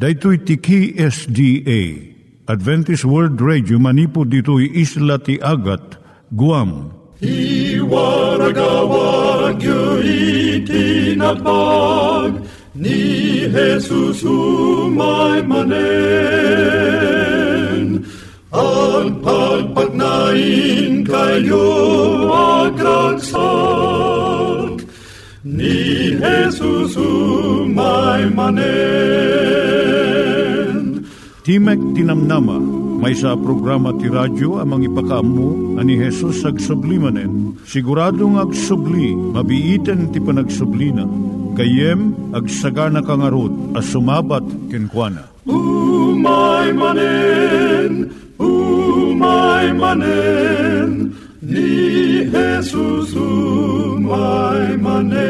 Daitui tiki SDA Adventist World Radio manipud ditui isla ti Agat Guam. I waragawag itinatpag ni Jesus umay manen. Ang pagpagnain kayo agkansak ni Jesus umay manen. Timek Tinamnama, may sa programa ti radyo amang ipakaamu ani Hesus ag sublimanen. Siguradong ag subli, mabiiten ti panagsublina. Kayem ag sagana kangarot as sumabat kenkwana. Umay manen, umay manen, ni Jesus umay manen.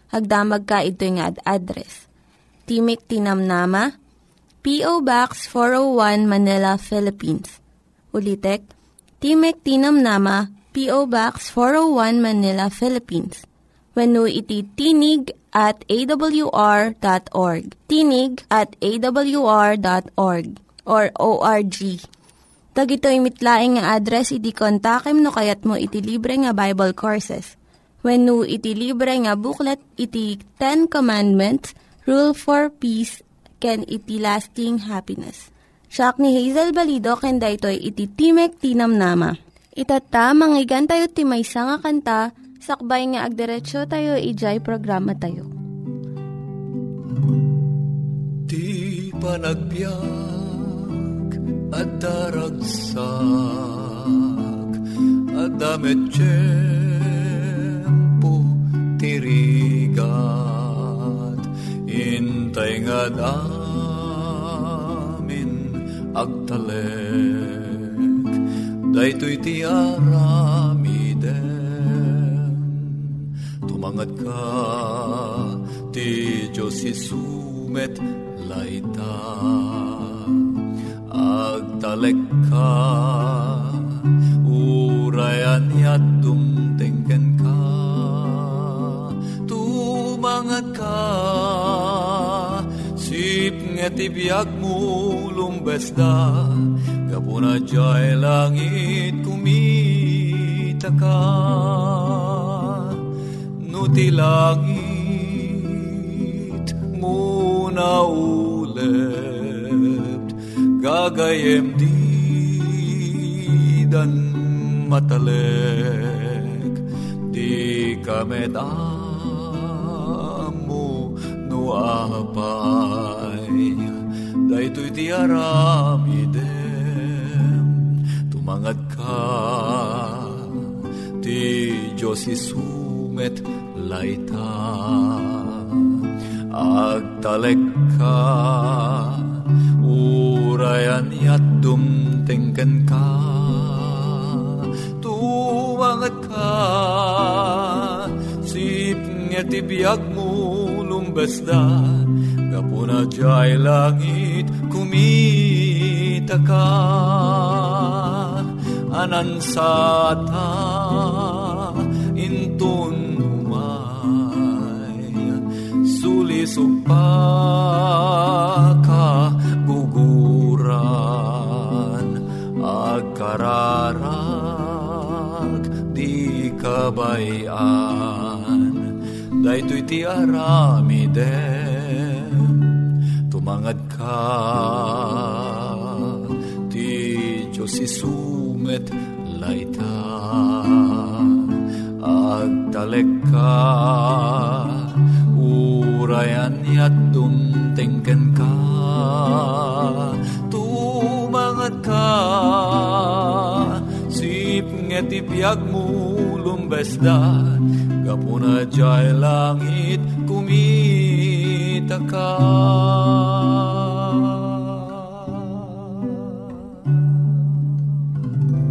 hagdamag ka ito nga ad address. Timik Tinamnama, P.O. Box 401 Manila, Philippines. Ulitek, Timik Tinamnama, P.O. Box 401 Manila, Philippines. When iti tinig at awr.org. Tinig at awr.org or ORG. Tag ito mitlaing nga address iti kontakem no kayat mo iti libre nga Bible Courses. When no iti libre nga booklet iti Ten Commandments, Rule for Peace, can iti lasting happiness. Siya ni Hazel Balido ken daytoy iti Timek Tinam Nama. Itata manggigan tayo timaysa nga kanta sakbay nga agderetsyo tayo ijay programa tayo. Di panagbiag at daragsak at damit tirigat. Intay nga damin agtalek. Daytoy ti aramiden tumangat ka ti Diyos isumet laita. Agtalek ka urayan yat sip ngeti biag mo lumbesda kapuna jay langit kumita ka. Nuti langit muna ulit gagayem di dan matalek. Di kamet apay daytoy ti aramidem. Tumangat ka ti Diyos isumet laita. Agtalek ka urayan yat dumtengken ka. Tumangat ka sip ngeti biag lumbesda kapuna jay langit kumita ka. Anansata intun umay sulisog pa ka guguran agkararag di kabayan daytoy ti aramiden tumangad ka. Ti Diyos isumet laita. Agtalek ka urayan yat dumtengken ka. Tumangat ka sip ngeti biag mo lumbesda Gapuna jay langit kumita ka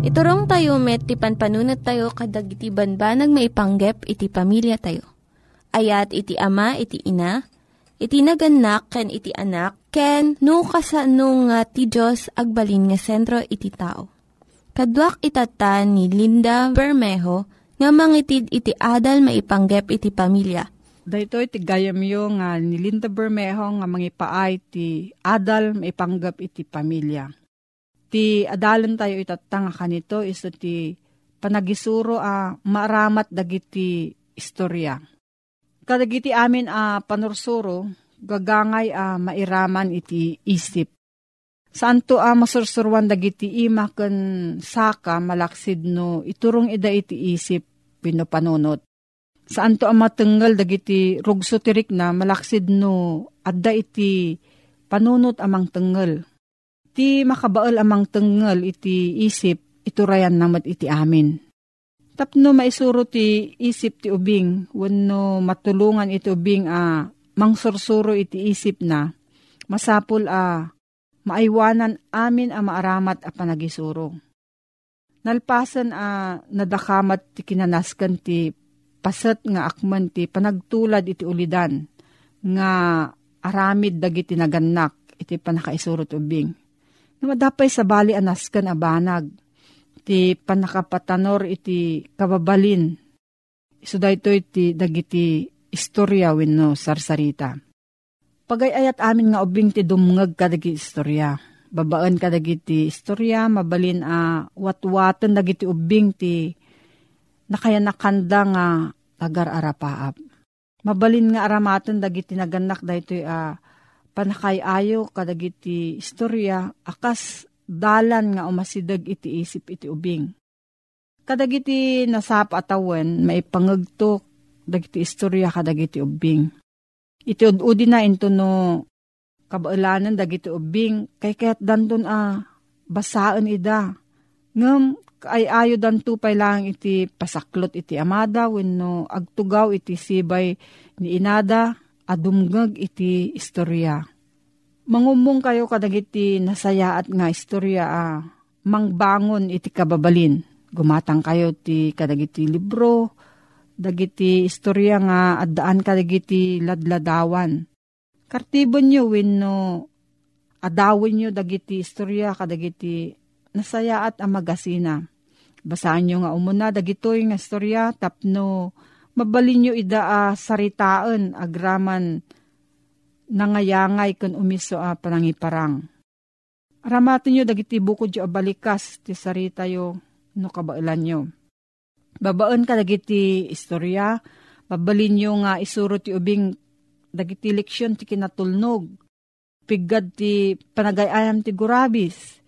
Iturong tayo met, ti panpanunat tayo kadag banbanag maipanggep iti pamilya tayo. Ayat iti ama, iti ina, iti naganak, ken iti anak, ken no, kasano nga ti Diyos agbalin nga sentro iti tao. Kaduak itata ni Linda Bermejo nga mangitid iti adal maipanggep iti pamilya. Dahito iti gayam yo nga ni Linda Bermejo nga mangipaay ti adal maipanggep iti pamilya ti adalan tayo itatanga kanito iso ti panagisuro a maaramat dagiti istorya. Kadagiti amin a panursuro, gagangay a mairaman iti isip. Santo a masursurwan dagiti ima ken saka malaksid no iturong ida iti isip pinopanunot. Saan to ang matenggal dagiti rugso tirik na malaksid no adda iti panunot amang tenggal Ti makabaal amang tengel iti isip, iturayan namat iti amin. Tapno maisuro ti isip ti ubing, wano matulungan iti ubing a mangsursuro iti isip na, masapul a maaywanan amin a maaramat a panagisuro. Nalpasan a nadakamat ti kinanaskan ti pasat nga akman ti panagtulad iti ulidan nga aramid dagiti nagannak iti panakaisuro ubing Namadapay sa bali anaskan abanag. Ti panakapatanor iti kababalin. Iso dayto iti dagiti istorya wenno sarsarita. Pagayayat amin nga ubing ti dumngag kadagi istorya. Babaan kadagiti istorya, mabalin a watwatan dagiti ubing ti nakaya nakanda nga agar arapaap. Mabalin nga aramatan dagiti naganak daytoy a panakayayo kadagiti istorya akas dalan nga umasidag iti isip iti ubing. Kadagiti nasap atawan maipangagtok dagiti istorya kadagiti ubing. Iti ududi na into no kabaalanan dagiti ubing kay kaya't dandon a basaan ida. Ngam ay ayo dan tupay lang iti pasaklot iti amada wenno agtugaw iti sibay ni inada adumgag iti istorya. Mangumong kayo kadagiti nasaya at nga istorya ah, mangbangon iti kababalin. Gumatang kayo ti kadagiti libro, dagiti istorya nga addaan kadagiti ladladawan. Kartibon nyo wenno adawin nyo dagiti istorya kadagiti nasaya at amagasina. Basaan nyo nga umuna dagitoy nga istorya tapno mabalin nyo ida a saritaan agraman nangayangay kun umiso a panangiparang. Aramatin nyo dagiti bukod yo balikas ti sarita yo no kabailan nyo. Babaan ka dagiti istorya, babalin nyo nga isuro ti ubing dagiti leksyon ti kinatulnog. Piggad ti panagayayam ti gurabis,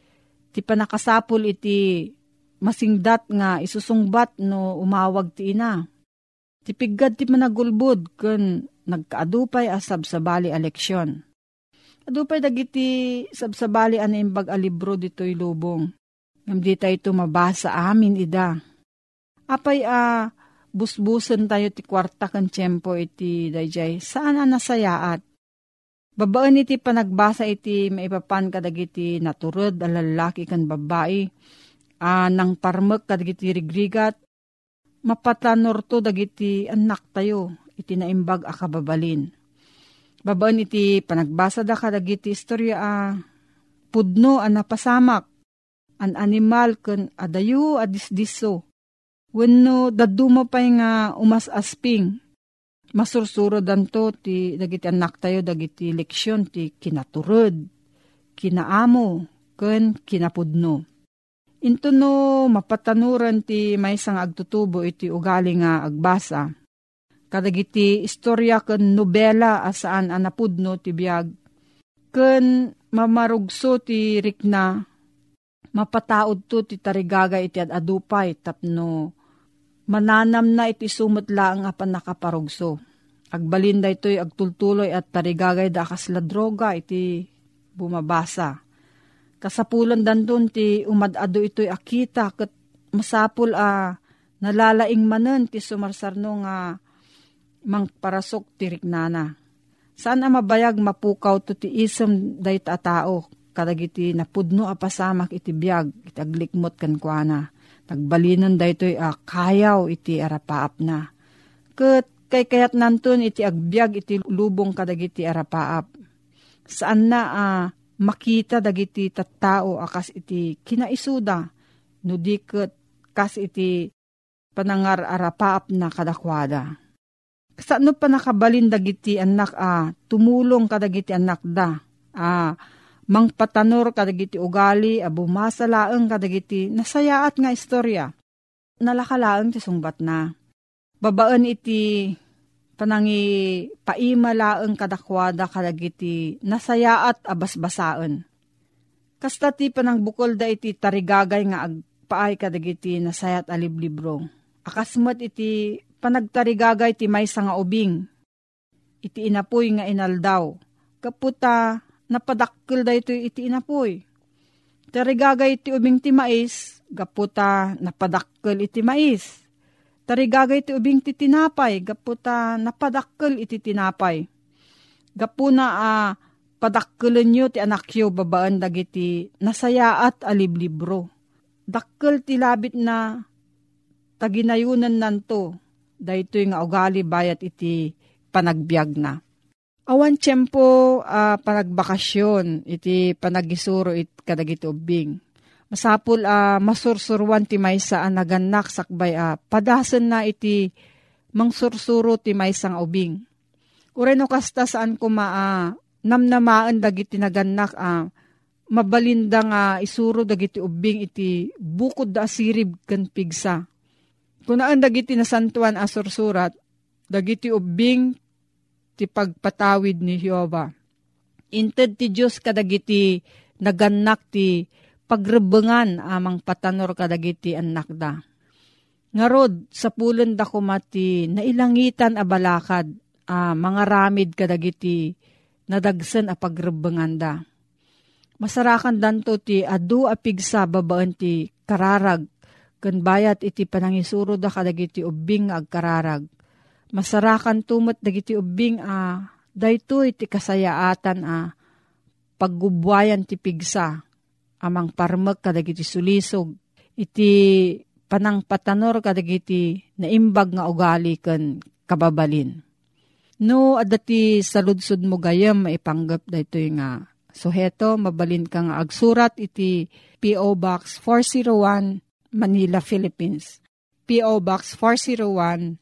ti panakasapul iti masingdat nga isusungbat no umawag ti ina. Ti piggad ti managulbud ken nagkaadupay asab sa bali a leksyon. Adupay dagiti sabsabali an imbag a libro dito'y lubong. Ngam di tayo mabasa amin ida. Apay a busbusan tayo ti kwarta kan tiyempo iti dayjay. Saan a nasayaat? Babaan iti panagbasa iti maipapan kadagiti naturod a lalaki kan babae. A nang parmek kadagiti rigrigat. Mapatanor to dagiti anak tayo iti naimbag a kababalin. Babaan iti panagbasa da kadagiti istorya a pudno a napasamak an animal ken adayu a disdiso. Wenno daduma pay nga umas asping. Masursuro danto ti dagiti anak tayo dagiti leksyon ti kinaturod, kinaamo, ken kinapudno. Into no mapatanuran ti may sang agtutubo iti ugali nga agbasa kadagiti istorya ken nobela asaan anapudno ti biag ken mamarugso ti rikna mapataod to ti tarigaga iti adupay tapno mananam na iti sumot lang apan nakaparugso. Agbalinda ito'y agtultuloy at tarigagay da kasla droga iti bumabasa. Kasapulan danton ti umadado ito'y akita kat masapul a Nalalaing manen ti sumarsarno nga mang parasok ti riknana. Saan ang mabayag mapukaw to ti isem dayt a tao kadagiti napudno a pasamak iti biyag iti aglikmot kan kuana. Nagbalinan daytoy a kayaw iti arapaap na. Ket kay kayat nanton iti agbyag iti lubong kadagiti arapaap. Saan na a uh, makita dagiti tattao akas iti kinaisuda no diket kas iti panangar arapaap na kadakwada. Saan pa nakabalin dagiti anak a tumulong kadagiti anak da a mangpatanor kadagiti ugali a bumasalaeng kadagiti nasayaat nga istorya. Nalakalaeng ti sungbat na. Babaan iti panangi paimalaeng kadakwada kadagiti nasayaat abasbasaan. Kasta ti panang bukol da iti tarigagay nga agpaay kadagiti nasayat aliblibro. Akasmat iti panagtarigagay ti may nga ubing. Iti inapoy nga inaldaw. Kaputa napadakkel da ito iti inapoy. Tarigagay iti ubing ti mais, gaputa napadakkel iti mais. Tarigagay iti ubing ti tinapay, gaputa napadakkel iti tinapay. Gapuna a uh, padakkelan nyo ti anak yo babaan dagiti nasayaat aliblibro. Dakkel ti labit na taginayunan nanto, daytoy nga ugali bayat iti panagbiag na. Awan tiyempo uh, panagbakasyon, iti panagisuro it kadagiti ubing. Masapul uh, masursuruan ti maysa ang naganak sakbay uh, padasan na iti mangsursuro ti maysa nga ubing. Ureno kasta saan ko maa uh, namnamaan dagiti naganak uh, mabalinda nga isuro dagiti ubing iti bukod da asirib kan pigsa. Kunaan dagiti nasantuan asursurat, dagiti ubing ti pagpatawid ni Jehova. Inted ti Diyos kadagiti naganak ti pagrebengan amang patanor kadagiti anak da. Ngarod, sa pulon da kumati, nailangitan a balakad, a mga ramid kadagiti nadagsan a pagrebengan da. Masarakan danto ti adu a pigsa babaan ti kararag, kan bayat iti panangisuro da kadagiti ubing agkararag masarakan tumot dagiti ubing a ah, daytoy ti kasayaatan a ah, paggubwayan ti pigsa amang parmek kadagiti sulisog iti panang patanor kadagiti naimbag nga ugali ken kababalin. No, adati saludsod mo gayam maipanggap daytoy nga suheto, mabalin ka nga agsurat iti P.O. Box 401 Manila, Philippines. P.O. Box 401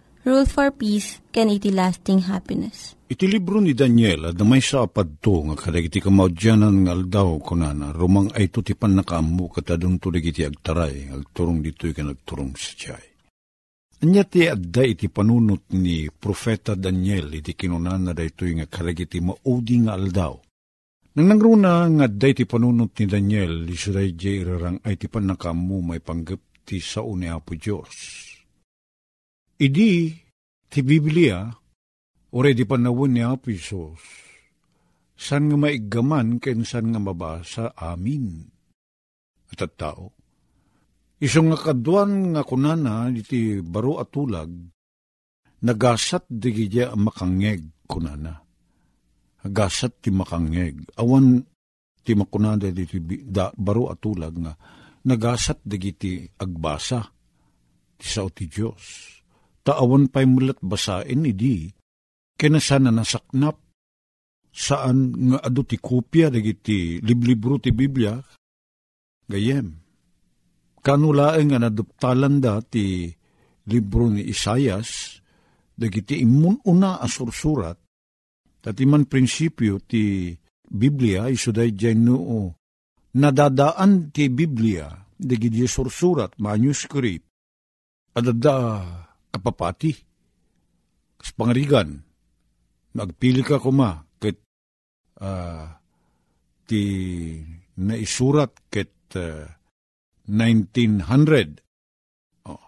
Rule for Peace, can iti lasting happiness. Iti libro ni Daniel, at may sa apadto nga kadagiti kamaudyanan nga aldaw kunana, rumang ay to ti pan nakaamu katadun to iti agtaray, agturong dito'y ka nagturong sa tiyay. Anya ti adda iti panunot ni Profeta Daniel iti kinunana da ito'y nga kadagiti maudi nga aldaw. Nang nangruna nga adda iti panunot ni Daniel, isuday di irarang ay ti pan nakaamu may panggap ti sao ni Apo Diyos. Idi, ti Biblia, Ure di panawon ni Apo Isos, san nga maigaman ken san nga mabasa amin. At at tao, isong nga kaduan nga kunana iti baro atulag, nagasat digidya makangeg kunana. Agasat ti makangeg. Awan ti makunada iti da, baro atulag nga nagasat digiti agbasa ti sao ti Diyos. Taawan pa'y mulat basain idi. Kena sana nasaknap. Saan nga adu ti kopya dagiti liblibro ti Biblia? Gayem. Kanulaeng nga naduptalan da ti libro ni Isayas dagiti imun una asursurat tati man prinsipyo ti Biblia iso day noo nadadaan ti Biblia dagiti sursurat manuscript adada kapapati. Kas pangarigan. Nagpili ka kuma uh, ti naisurat ket uh, 1900 oh,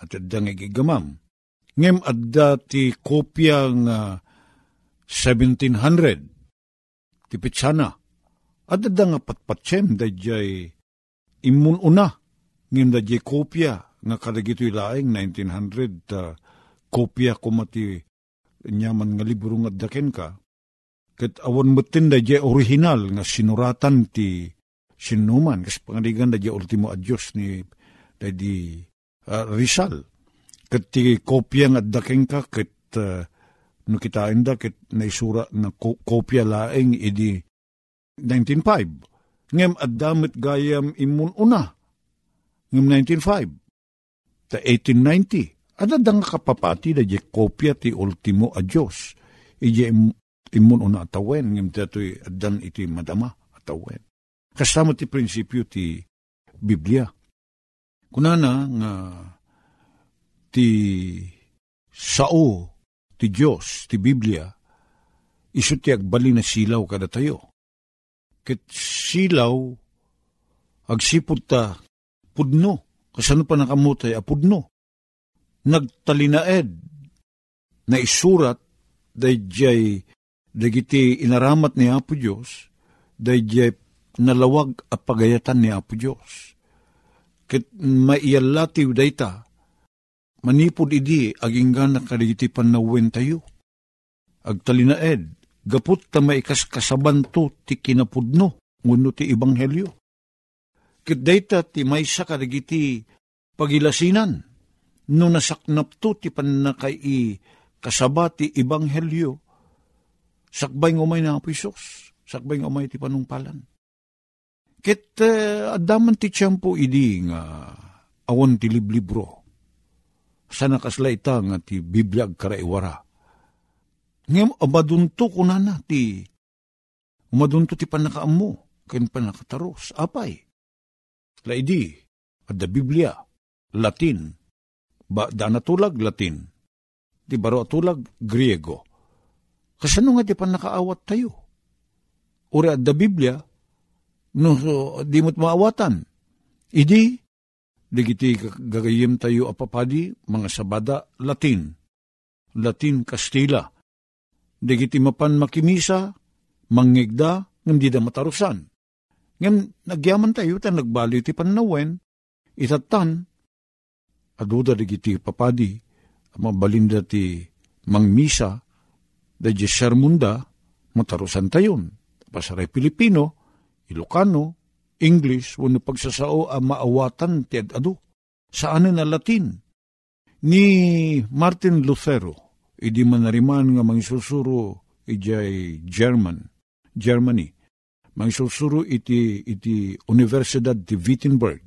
at adda nga gigamam. Ngem adda ti kopya nga 1700 ti pitsana. Adda nga patpatsem da jay imun una. Ngem da jay kopya nga kadagito ilaeng 1900 uh, kopya kumati nyaman nga libro nga daken ka Kat awan mutin da je original nga sinuratan ti sinuman. Kas pangaligan da je ultimo adyos ni di uh, Rizal. Kat ti kopya nga daking ka kat uh, no kitain da kat naisura na ko- kopya laeng idi 1905. Ngem at damit gayam imun una. Ngem 1905. Ta 1890. Ada dang kapapati da je kopya ti ultimo adyos. Ije imun una atawen, ngem tatoy adan iti madama atawen. Kasama ti prinsipyo ti Biblia. Kunana nga ti sao ti Diyos, ti Biblia, iso ti agbali na silaw kada tayo. Ket silaw, agsipod ta, pudno, kasano pa nakamutay, apudno. Nagtalinaed, na isurat, dayjay dagiti inaramat ni Apo Diyos, dayjay nalawag a pagayatan ni Apo Diyos. Ket maiyalatiw dayta, manipod idi aginggan na kadagiti panawen tayo. Agtalinaed, gapot ta maikas kasabanto ti kinapudno, nguno ti ibanghelyo. Ket dayta ti maysa kadagiti pagilasinan, no nasaknap to ti panakay kasabati ibanghelyo, sakbay ng umay na Isos, sakbay ng umay ti panungpalan. Ket uh, adaman ti tiyempo idi nga awan ti liblibro. Sana kasla ita nga ti Biblia karaiwara. Ngem amadunto ko na na ti umadunto ti panakaammo ken panakataros. Apay. La idi, adda Biblia, Latin, ba da natulag Latin, ti baro atulag Griego Kasano nga di pa nakaawat tayo? Uri at da Biblia, no, so, di mo't maawatan. Idi, digiti gagayim tayo apapadi, mga sabada, Latin. Latin, Kastila. Digiti mapan makimisa, mangigda, ngam di da matarusan. Ngam nagyaman tayo, ta nagbali ti panawen, itatan, aduda digiti papadi, mabalinda ti mangmisa, Dadya sermunda, matarusan tayon. Pasaray Pilipino, Ilocano, English, wano pagsasao ang maawatan ti adu. Saan na Latin? Ni Martin Lutero, idi manariman nga mangsusuro ijay German, Germany. Mangsusuro iti, iti Universidad ti Wittenberg.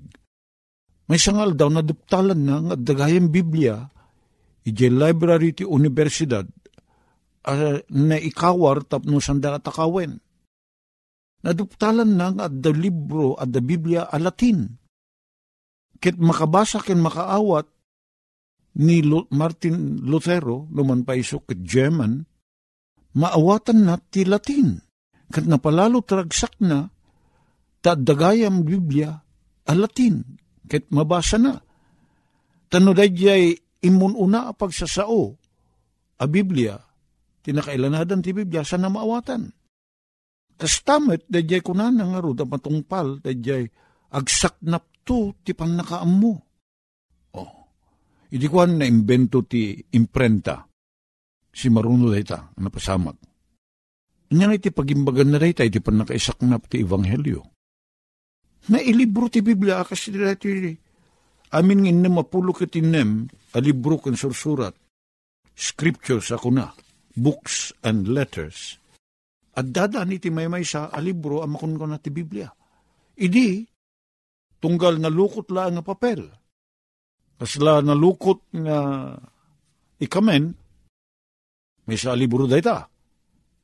May sangal daw na duptalan na nga dagayang Biblia, ijay library ti Universidad, uh, na ikawar tapno sanda atakawen. Naduptalan na nga da libro at da Biblia a Latin. Kit makabasa ken makaawat ni Martin Lutero, luman pa iso kit German, maawatan na ti Latin. Kat napalalo tragsak na, ta dagayam Biblia a Latin. Kit mabasa na. Tano dayjay imun una pagsasao a Biblia tinakailanadan ti Biblia sa namaawatan. Tas tamet, dayjay kunan nga ro, da matungpal, dayjay agsaknap to ti pannakaam mo. Oh, idi kuan na imbento ti imprenta, si maruno dayta, Nya iti pagimbagan na dayta, iti pannakaisaknap ti Ebanghelyo. Na ilibro ti Biblia, kasi dati amin ngin mapulo kitinem, a libro kan sursurat, scriptures ako na books and letters. At dada ni ti may may sa alibro amakon ko na ti Biblia. Idi, tunggal na lukot la nga papel. Kasla na lukot nga ikamen, may sa alibro dayta.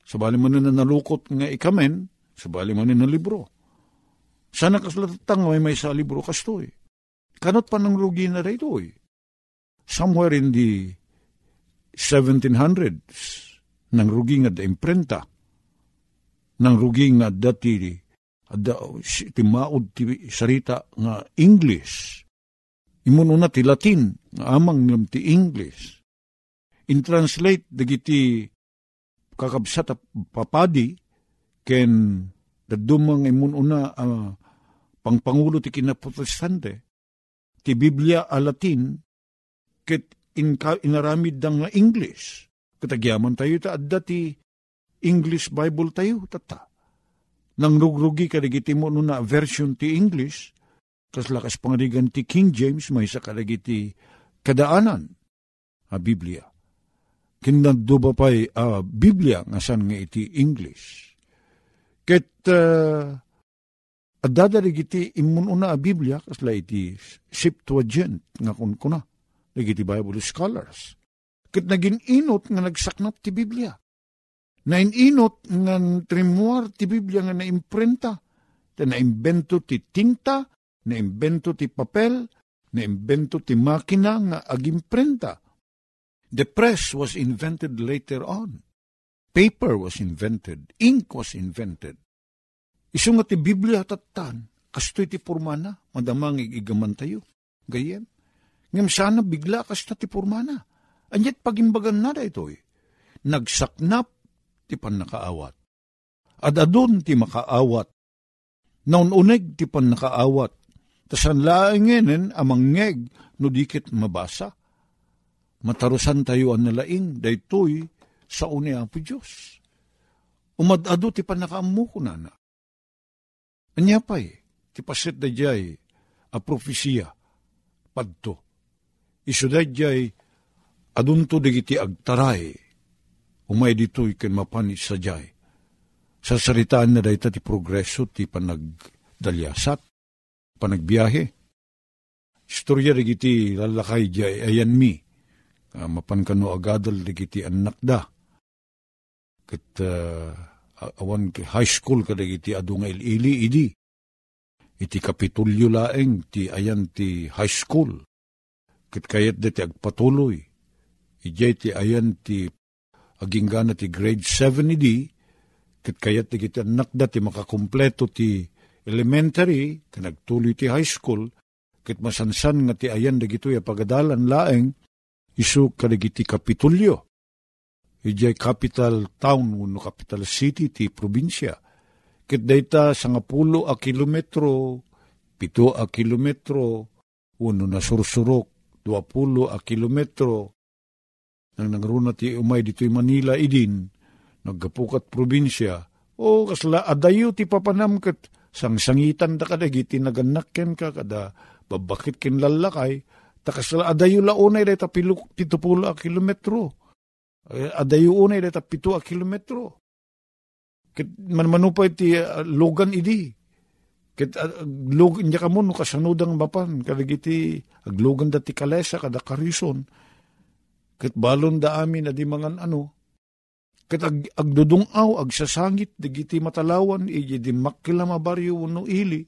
Sabali mo na nalukot nga ikamen, sabali mo na libro. Sana kaslatang may may sa libro kastoy. Kanot pa ng rugi na rito eh. Somewhere in the 1700s, nang rugi nga da imprenta, nang rugi nga dati ada ti maud ti sarita nga English. Imun una ti Latin nga amang ngam ti English. In translate dagiti kakabsat papadi ken dadumang imun una uh, pangpangulo ti kinaprotestante, ti Biblia a Latin, ket in, inaramid dang nga English. Katagyaman tayo ta adda ti English Bible tayo tata. Nang rugrugi kadagiti mo na version ti English, kas lakas pangarigan ti King James may sa kadagiti kadaanan a Biblia. Kinaddo ba pa'y a Biblia nga san nga iti English. Ket uh, at dadarigi iti imun una a Biblia, kasla iti Septuagint, nga kun kuna, nagiti Bible scholars. Kat naging inot nga nagsaknap ti Biblia. Na inot nga trimuar ti Biblia nga naimprenta, ta naimbento ti tinta, naimbento ti papel, naimbento ti makina nga agimprenta. The press was invented later on. Paper was invented. Ink was invented. Isu nga ti Biblia tatan, kastoy ti purmana, madamang igigaman tayo. Gayem. Ngam sana bigla kasta ti purmana. Anyat pagimbagan na da ito eh. Nagsaknap ti panakaawat. At adun ti makaawat. Naununeg ti panakaawat. Tasan laingenen amang ngeg no dikit mabasa. Matarusan tayo ang nalaing daytoy sa uni ang Diyos. Umadado ti panakaamu ko na na. Anya pa'y, ti pasit da jay, a profesiya, padto. Iso da jay, adunto digiti agtaray, umay dito'y ken mapanis sa jay. Sa saritaan na dayta ti progreso ti panagdalyasat, panagbiyahe. Istorya digiti lalakay jay ayan mi, uh, mapan kano agadal digiti anak da. Kat uh, awan high school kadagiti adu nga ili idi. Iti kapitulyo laeng ti ayan ti high school. Kit kayat deti agpatuloy. Ijay ti ayan ti aginggana ti grade 7 idi. Kit kayat ti kiti anak dati makakumpleto ti elementary, kanagtuloy ti high school, kit masansan nga ti ayan dagito ya pagadalan laeng, isu kadagiti kapitulyo ijay capital town no capital city ti probinsya. Ket dayta sa nga pulo a kilometro, pito a kilometro, uno na sursurok, dua pulo a kilometro, nang nangruna ti umay dito'y Manila idin, naggapukat probinsya, o kasla adayo ti papanam ket sangsangitan da kadagiti naganakken ka kada babakit kin lalakay, takasla adayo launay dayta pitupulo a kilometro adayo unay data pito a kilometro. Kit man manupay ti uh, logan idi. Kit uh, log niya kamo no kasanudang mapan kadagiti aglogan dati kalesa kada karison. Kit balon da amin na di mangan ano. Kit ag, agdudungaw agsasangit digiti matalawan iji di makila mabaryo no ili.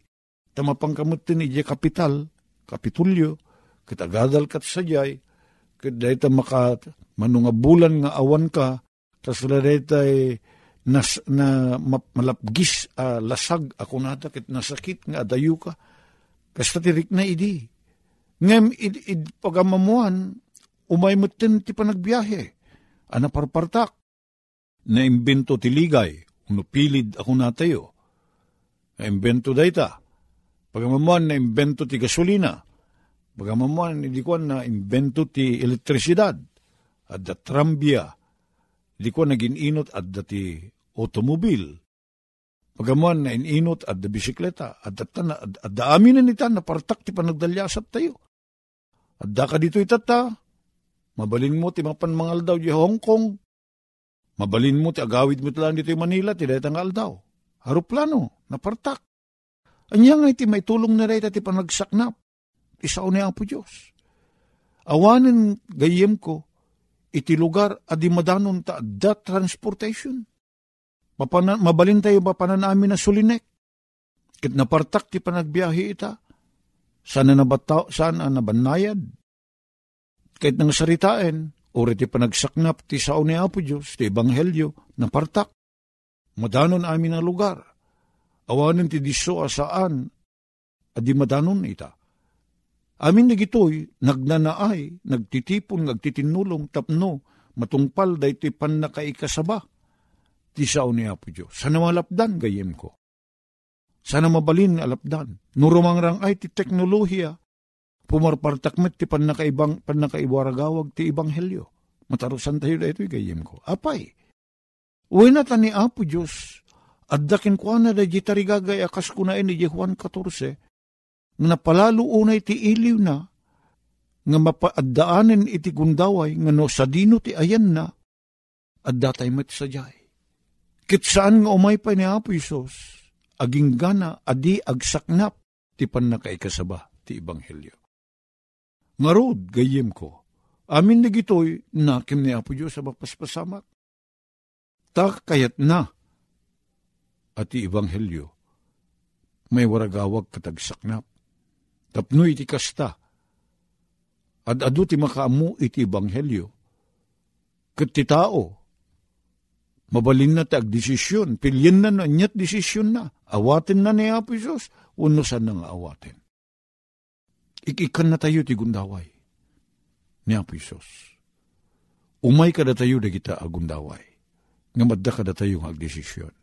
Tamapangkamutin iji kapital, kapitulyo. Kit agadal kat sajay. Kit dahita maka manunga bulan nga awan ka, tas ay nas, na malapgis uh, lasag ako nata, kit nasakit nga adayu ka, kasta tirik na idi. Ngem id, id pagamamuan, umay mutin ti panagbiyahe, ana parpartak, na imbento ti ligay, uno pilid ako natayo, na imbento dayta, pagamamuan na imbento ti gasolina, pagamamuan hindi ko na imbento ti elektrisidad, at da trambia, di ko naging inot at dati automobil. Pagamuan na ininot at da bisikleta, at da, at, at da amin na nita na partak ti panagdalyasat tayo. At da ka dito itata, mabalin mo ti mapan mangal daw di Hong Kong, Mabalin mo, ti agawid mo lang dito yung Manila, ti daytang aldaw. Haruplano, napartak. Anya nga iti may tulong na dayta ti panagsaknap. Isaw ni Apo Diyos. Awanin gayem ko, iti lugar adi madanon ta da transportation. Mapana, mabalin tayo ba namin na sulinek? Kit napartak ti panagbiyahe ita. Sana nabataw, sana nabanayad. Kahit nang saritain, uri ti panagsaknap ti sao ni Apo Diyos, ti Ebanghelyo, napartak. Madanon amin na lugar. Awanin ti diso asaan, adi madanon ita. Amin na gitoy, nagnanaay, nagtitipon, nagtitinulong, tapno, matungpal day ti pan nakaikasaba. Ti sao ni Apo Diyos. Sana malapdan gayem ko. Sana mabalin alapdan. Nurumangrang ay ti teknolohiya. Pumarpartakmet ti pan nakaibang, pan nakaibaragawag ti ibanghelyo. Matarusan tayo da ito'y gayem ko. Apay, uwi na ta Apo Diyos. At dakin ko na da jitarigagay akas ko na ni Juan 14 nga napalalo unay ti iliw na, nga mapaaddaanen iti gundaway, nga no sa dino ti ayan na, at datay met sa jay. Kit saan nga umay pa ni Apo Isos, aging gana adi agsaknap ti pan nakaikasaba ti Ebanghelyo. Ngarod, gayem ko, amin na gitoy, nakim ni Apo Diyos sa mapaspasamak. Tak na, at ti Ebanghelyo, may waragawag katagsaknap Tapno iti kasta. At adu ti makaamu iti ebanghelyo. Kat ti tao, mabalin na tag desisyon, pilyin na na, nyat desisyon na, awatin na ni Apo Isos, unusan na nga awatin. Ikikan na tayo ti gundaway ni Apo Isos. Umay ka da tayo da kita agundaway, nga madda ka da tayo agdesisyon.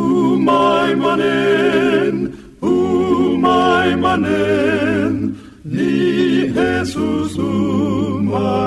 umaimanen, umaimanen, ni Jesus umaimanen.